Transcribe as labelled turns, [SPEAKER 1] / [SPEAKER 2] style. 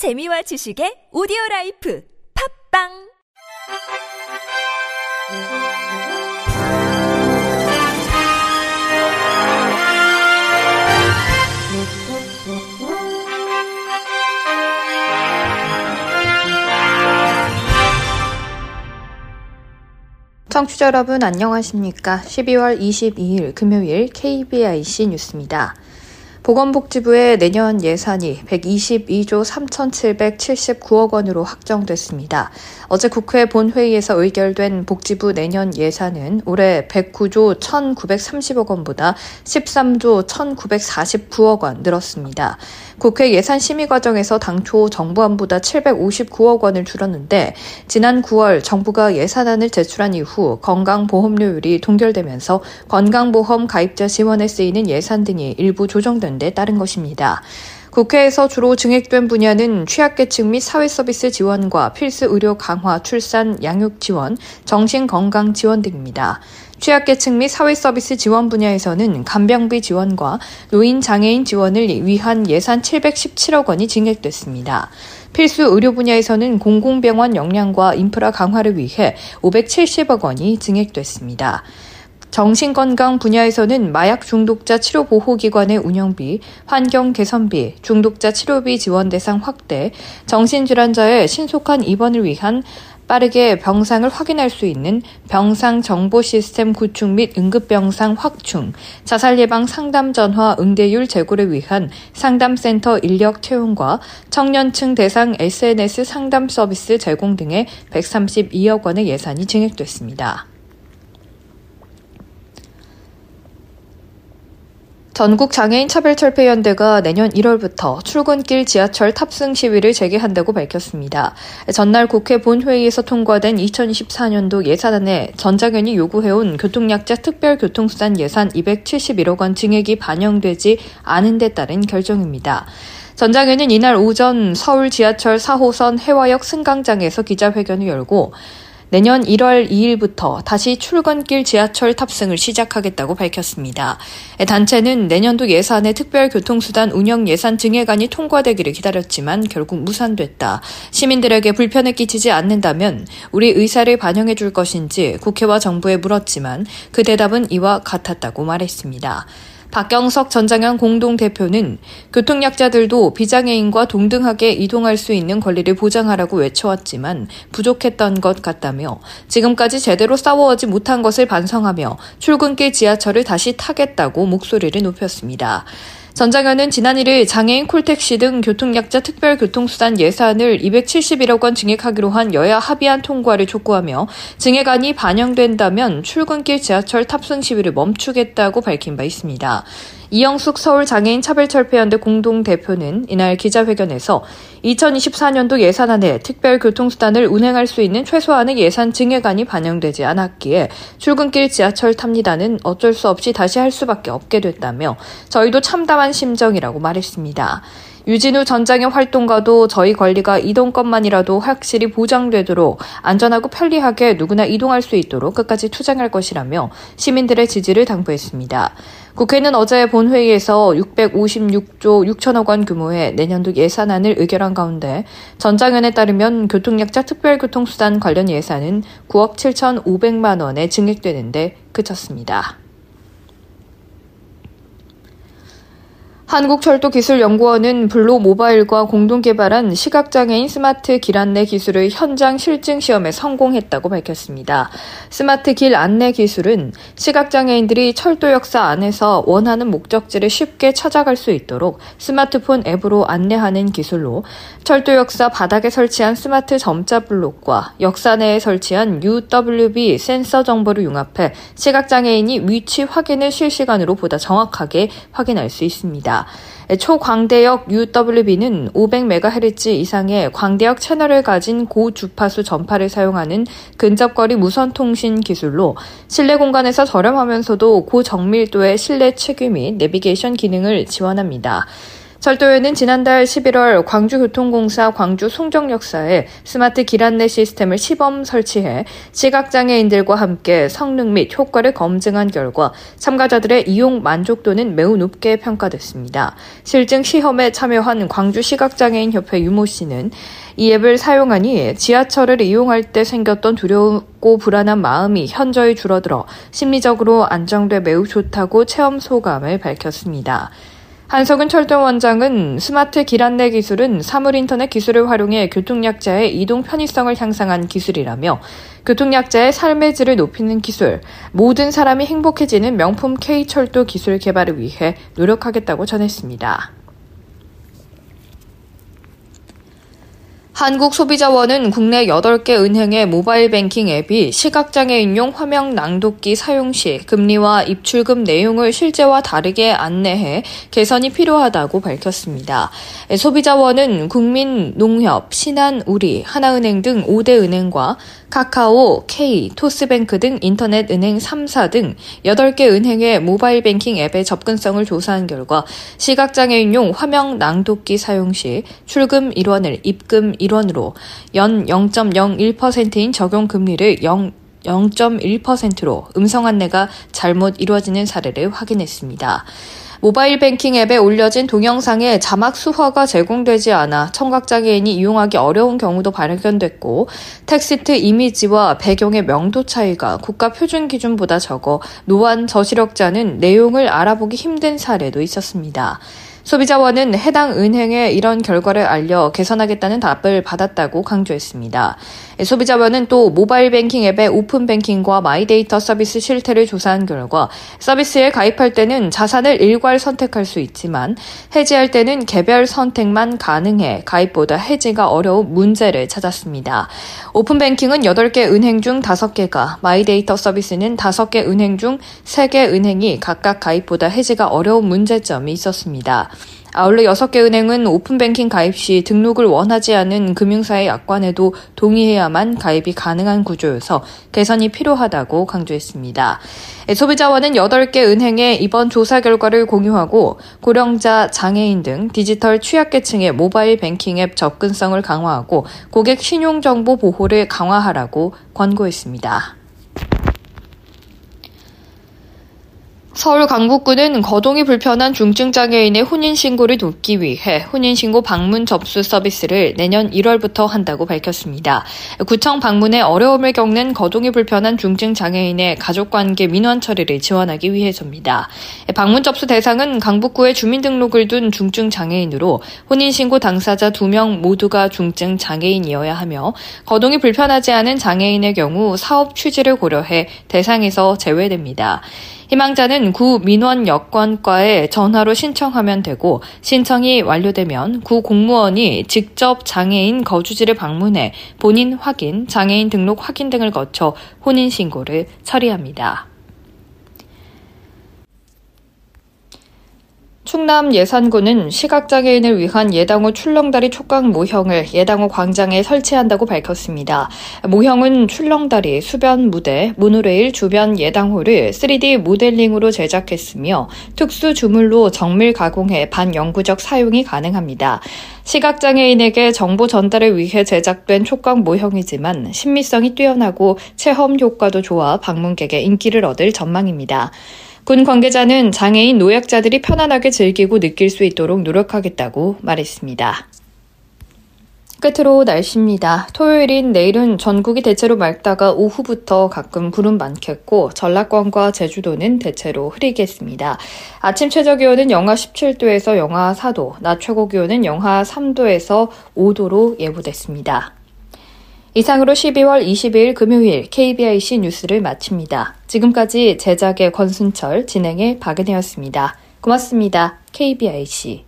[SPEAKER 1] 재미와 지식의 오디오 라이프 팝빵
[SPEAKER 2] 청취자 여러분 안녕하십니까? 12월 22일 금요일 KBIC 뉴스입니다. 보건복지부의 내년 예산이 122조 3,779억 원으로 확정됐습니다. 어제 국회 본회의에서 의결된 복지부 내년 예산은 올해 109조 1,930억 원보다 13조 1,949억 원 늘었습니다. 국회 예산 심의 과정에서 당초 정부안보다 759억 원을 줄였는데 지난 9월 정부가 예산안을 제출한 이후 건강보험료율이 동결되면서 건강보험 가입자 지원에 쓰이는 예산 등이 일부 조정된 데 따른 것입니다. 국회에서 주로 증액된 분야는 취약계층 및 사회서비스 지원과 필수 의료 강화, 출산, 양육 지원, 정신건강 지원 등입니다. 취약계층 및 사회서비스 지원 분야에서는 간병비 지원과 노인 장애인 지원을 위한 예산 717억 원이 증액됐습니다. 필수 의료 분야에서는 공공병원 역량과 인프라 강화를 위해 570억 원이 증액됐습니다. 정신건강 분야에서는 마약 중독자 치료 보호기관의 운영비, 환경 개선비, 중독자 치료비 지원 대상 확대, 정신질환자의 신속한 입원을 위한 빠르게 병상을 확인할 수 있는 병상 정보 시스템 구축 및 응급병상 확충, 자살 예방 상담 전화 응대율 제고를 위한 상담센터 인력 채용과 청년층 대상 SNS 상담 서비스 제공 등의 132억 원의 예산이 증액됐습니다. 전국 장애인 차별 철폐 연대가 내년 1월부터 출근길 지하철 탑승 시위를 재개한다고 밝혔습니다. 전날 국회 본회의에서 통과된 2024년도 예산안에 전장현이 요구해온 교통약자 특별 교통수단 예산 271억 원 증액이 반영되지 않은 데 따른 결정입니다. 전장현은 이날 오전 서울 지하철 4호선 해화역 승강장에서 기자회견을 열고 내년 1월 2일부터 다시 출근길 지하철 탑승을 시작하겠다고 밝혔습니다. 단체는 내년도 예산의 특별교통수단 운영 예산 증액안이 통과되기를 기다렸지만 결국 무산됐다. 시민들에게 불편을 끼치지 않는다면 우리 의사를 반영해 줄 것인지 국회와 정부에 물었지만 그 대답은 이와 같았다고 말했습니다. 박경석 전장현 공동대표는 교통약자들도 비장애인과 동등하게 이동할 수 있는 권리를 보장하라고 외쳐왔지만 부족했던 것 같다며 지금까지 제대로 싸워오지 못한 것을 반성하며 출근길 지하철을 다시 타겠다고 목소리를 높였습니다. 전장현은 지난 1일 장애인 콜택시 등 교통약자 특별교통수단 예산을 271억 원 증액하기로 한 여야 합의안 통과를 촉구하며 증액안이 반영된다면 출근길 지하철 탑승 시위를 멈추겠다고 밝힌 바 있습니다. 이영숙 서울장애인 차별철폐연대 공동대표는 이날 기자회견에서 2024년도 예산안에 특별교통수단을 운행할 수 있는 최소한의 예산 증액안이 반영되지 않았기에 출근길 지하철 탑니다는 어쩔 수 없이 다시 할 수밖에 없게 됐다며 저희도 참담한 심정이라고 말했습니다. 유진우 전장의 활동과도 저희 권리가 이동권만이라도 확실히 보장되도록 안전하고 편리하게 누구나 이동할 수 있도록 끝까지 투쟁할 것이라며 시민들의 지지를 당부했습니다. 국회는 어제 본회의에서 656조 6천억 원 규모의 내년도 예산안을 의결한 가운데 전장현에 따르면 교통약자 특별교통수단 관련 예산은 9억 7천 5백만 원에 증액되는데 그쳤습니다. 한국철도기술연구원은 블로 모바일과 공동 개발한 시각장애인 스마트 길 안내 기술을 현장 실증 시험에 성공했다고 밝혔습니다. 스마트 길 안내 기술은 시각장애인들이 철도 역사 안에서 원하는 목적지를 쉽게 찾아갈 수 있도록 스마트폰 앱으로 안내하는 기술로 철도 역사 바닥에 설치한 스마트 점자 블록과 역사 내에 설치한 UWB 센서 정보를 융합해 시각장애인이 위치 확인을 실시간으로 보다 정확하게 확인할 수 있습니다. 초광대역 UWB는 500MHz 이상의 광대역 채널을 가진 고주파수 전파를 사용하는 근접거리 무선 통신 기술로 실내 공간에서 저렴하면서도 고정밀도의 실내 체계 및 내비게이션 기능을 지원합니다. 철도에는 지난달 11월 광주교통공사 광주 송정역사에 스마트 길 안내 시스템을 시범 설치해 시각장애인들과 함께 성능 및 효과를 검증한 결과 참가자들의 이용 만족도는 매우 높게 평가됐습니다. 실증 시험에 참여한 광주 시각장애인협회 유모 씨는 이 앱을 사용하니 지하철을 이용할 때 생겼던 두렵고 불안한 마음이 현저히 줄어들어 심리적으로 안정돼 매우 좋다고 체험 소감을 밝혔습니다. 한석은 철도 원장은 스마트 길 안내 기술은 사물 인터넷 기술을 활용해 교통약자의 이동 편의성을 향상한 기술이라며 교통약자의 삶의 질을 높이는 기술, 모든 사람이 행복해지는 명품 K철도 기술 개발을 위해 노력하겠다고 전했습니다. 한국소비자원은 국내 8개 은행의 모바일 뱅킹 앱이 시각장애인용 화면 낭독기 사용 시 금리와 입출금 내용을 실제와 다르게 안내해 개선이 필요하다고 밝혔습니다. 소비자원은 국민농협, 신한우리, 하나은행 등 5대 은행과 카카오, K, 토스뱅크 등 인터넷 은행 3사 등 8개 은행의 모바일 뱅킹 앱의 접근성을 조사한 결과 시각장애인용 화면 낭독기 사용 시 출금 1원을 입금 1원 으로 연 0.01%인 적용 금리를 0 0.1%로 음성 안내가 잘못 이루어지는 사례를 확인했습니다. 모바일 뱅킹 앱에 올려진 동영상에 자막 수화가 제공되지 않아 청각장애인이 이용하기 어려운 경우도 발견됐고 텍스트 이미지와 배경의 명도 차이가 국가 표준 기준보다 적어 노안 저시력자는 내용을 알아보기 힘든 사례도 있었습니다. 소비자원은 해당 은행에 이런 결과를 알려 개선하겠다는 답을 받았다고 강조했습니다. 소비자원은 또 모바일 뱅킹 앱의 오픈 뱅킹과 마이데이터 서비스 실태를 조사한 결과 서비스에 가입할 때는 자산을 일괄 선택할 수 있지만 해지할 때는 개별 선택만 가능해 가입보다 해지가 어려운 문제를 찾았습니다. 오픈 뱅킹은 8개 은행 중 5개가 마이데이터 서비스는 5개 은행 중 3개 은행이 각각 가입보다 해지가 어려운 문제점이 있었습니다. 아울러 6개 은행은 오픈뱅킹 가입 시 등록을 원하지 않은 금융사의 약관에도 동의해야만 가입이 가능한 구조여서 개선이 필요하다고 강조했습니다. 소비자원은 8개 은행의 이번 조사 결과를 공유하고 고령자, 장애인 등 디지털 취약계층의 모바일 뱅킹 앱 접근성을 강화하고 고객 신용정보 보호를 강화하라고 권고했습니다. 서울 강북구는 거동이 불편한 중증장애인의 혼인신고를 돕기 위해 혼인신고 방문 접수 서비스를 내년 1월부터 한다고 밝혔습니다. 구청 방문에 어려움을 겪는 거동이 불편한 중증장애인의 가족관계 민원 처리를 지원하기 위해서입니다. 방문 접수 대상은 강북구에 주민등록을 둔 중증장애인으로 혼인신고 당사자 2명 모두가 중증장애인이어야 하며 거동이 불편하지 않은 장애인의 경우 사업 취지를 고려해 대상에서 제외됩니다. 희망자는 구 민원 여건과에 전화로 신청하면 되고 신청이 완료되면 구 공무원이 직접 장애인 거주지를 방문해 본인 확인, 장애인 등록 확인 등을 거쳐 혼인 신고를 처리합니다. 충남 예산군은 시각장애인을 위한 예당호 출렁다리 촉각 모형을 예당호 광장에 설치한다고 밝혔습니다. 모형은 출렁다리, 수변 무대, 모노레일 주변 예당호를 3D 모델링으로 제작했으며 특수 주물로 정밀 가공해 반영구적 사용이 가능합니다. 시각장애인에게 정보 전달을 위해 제작된 촉각 모형이지만 신미성이 뛰어나고 체험 효과도 좋아 방문객의 인기를 얻을 전망입니다. 군 관계자는 장애인 노약자들이 편안하게 즐기고 느낄 수 있도록 노력하겠다고 말했습니다. 끝으로 날씨입니다. 토요일인 내일은 전국이 대체로 맑다가 오후부터 가끔 구름 많겠고 전라권과 제주도는 대체로 흐리겠습니다. 아침 최저 기온은 영하 17도에서 영하 4도, 낮 최고 기온은 영하 3도에서 5도로 예보됐습니다. 이상으로 12월 22일 금요일 KBIC 뉴스를 마칩니다. 지금까지 제작의 권순철, 진행의 박은혜였습니다. 고맙습니다. KBIC.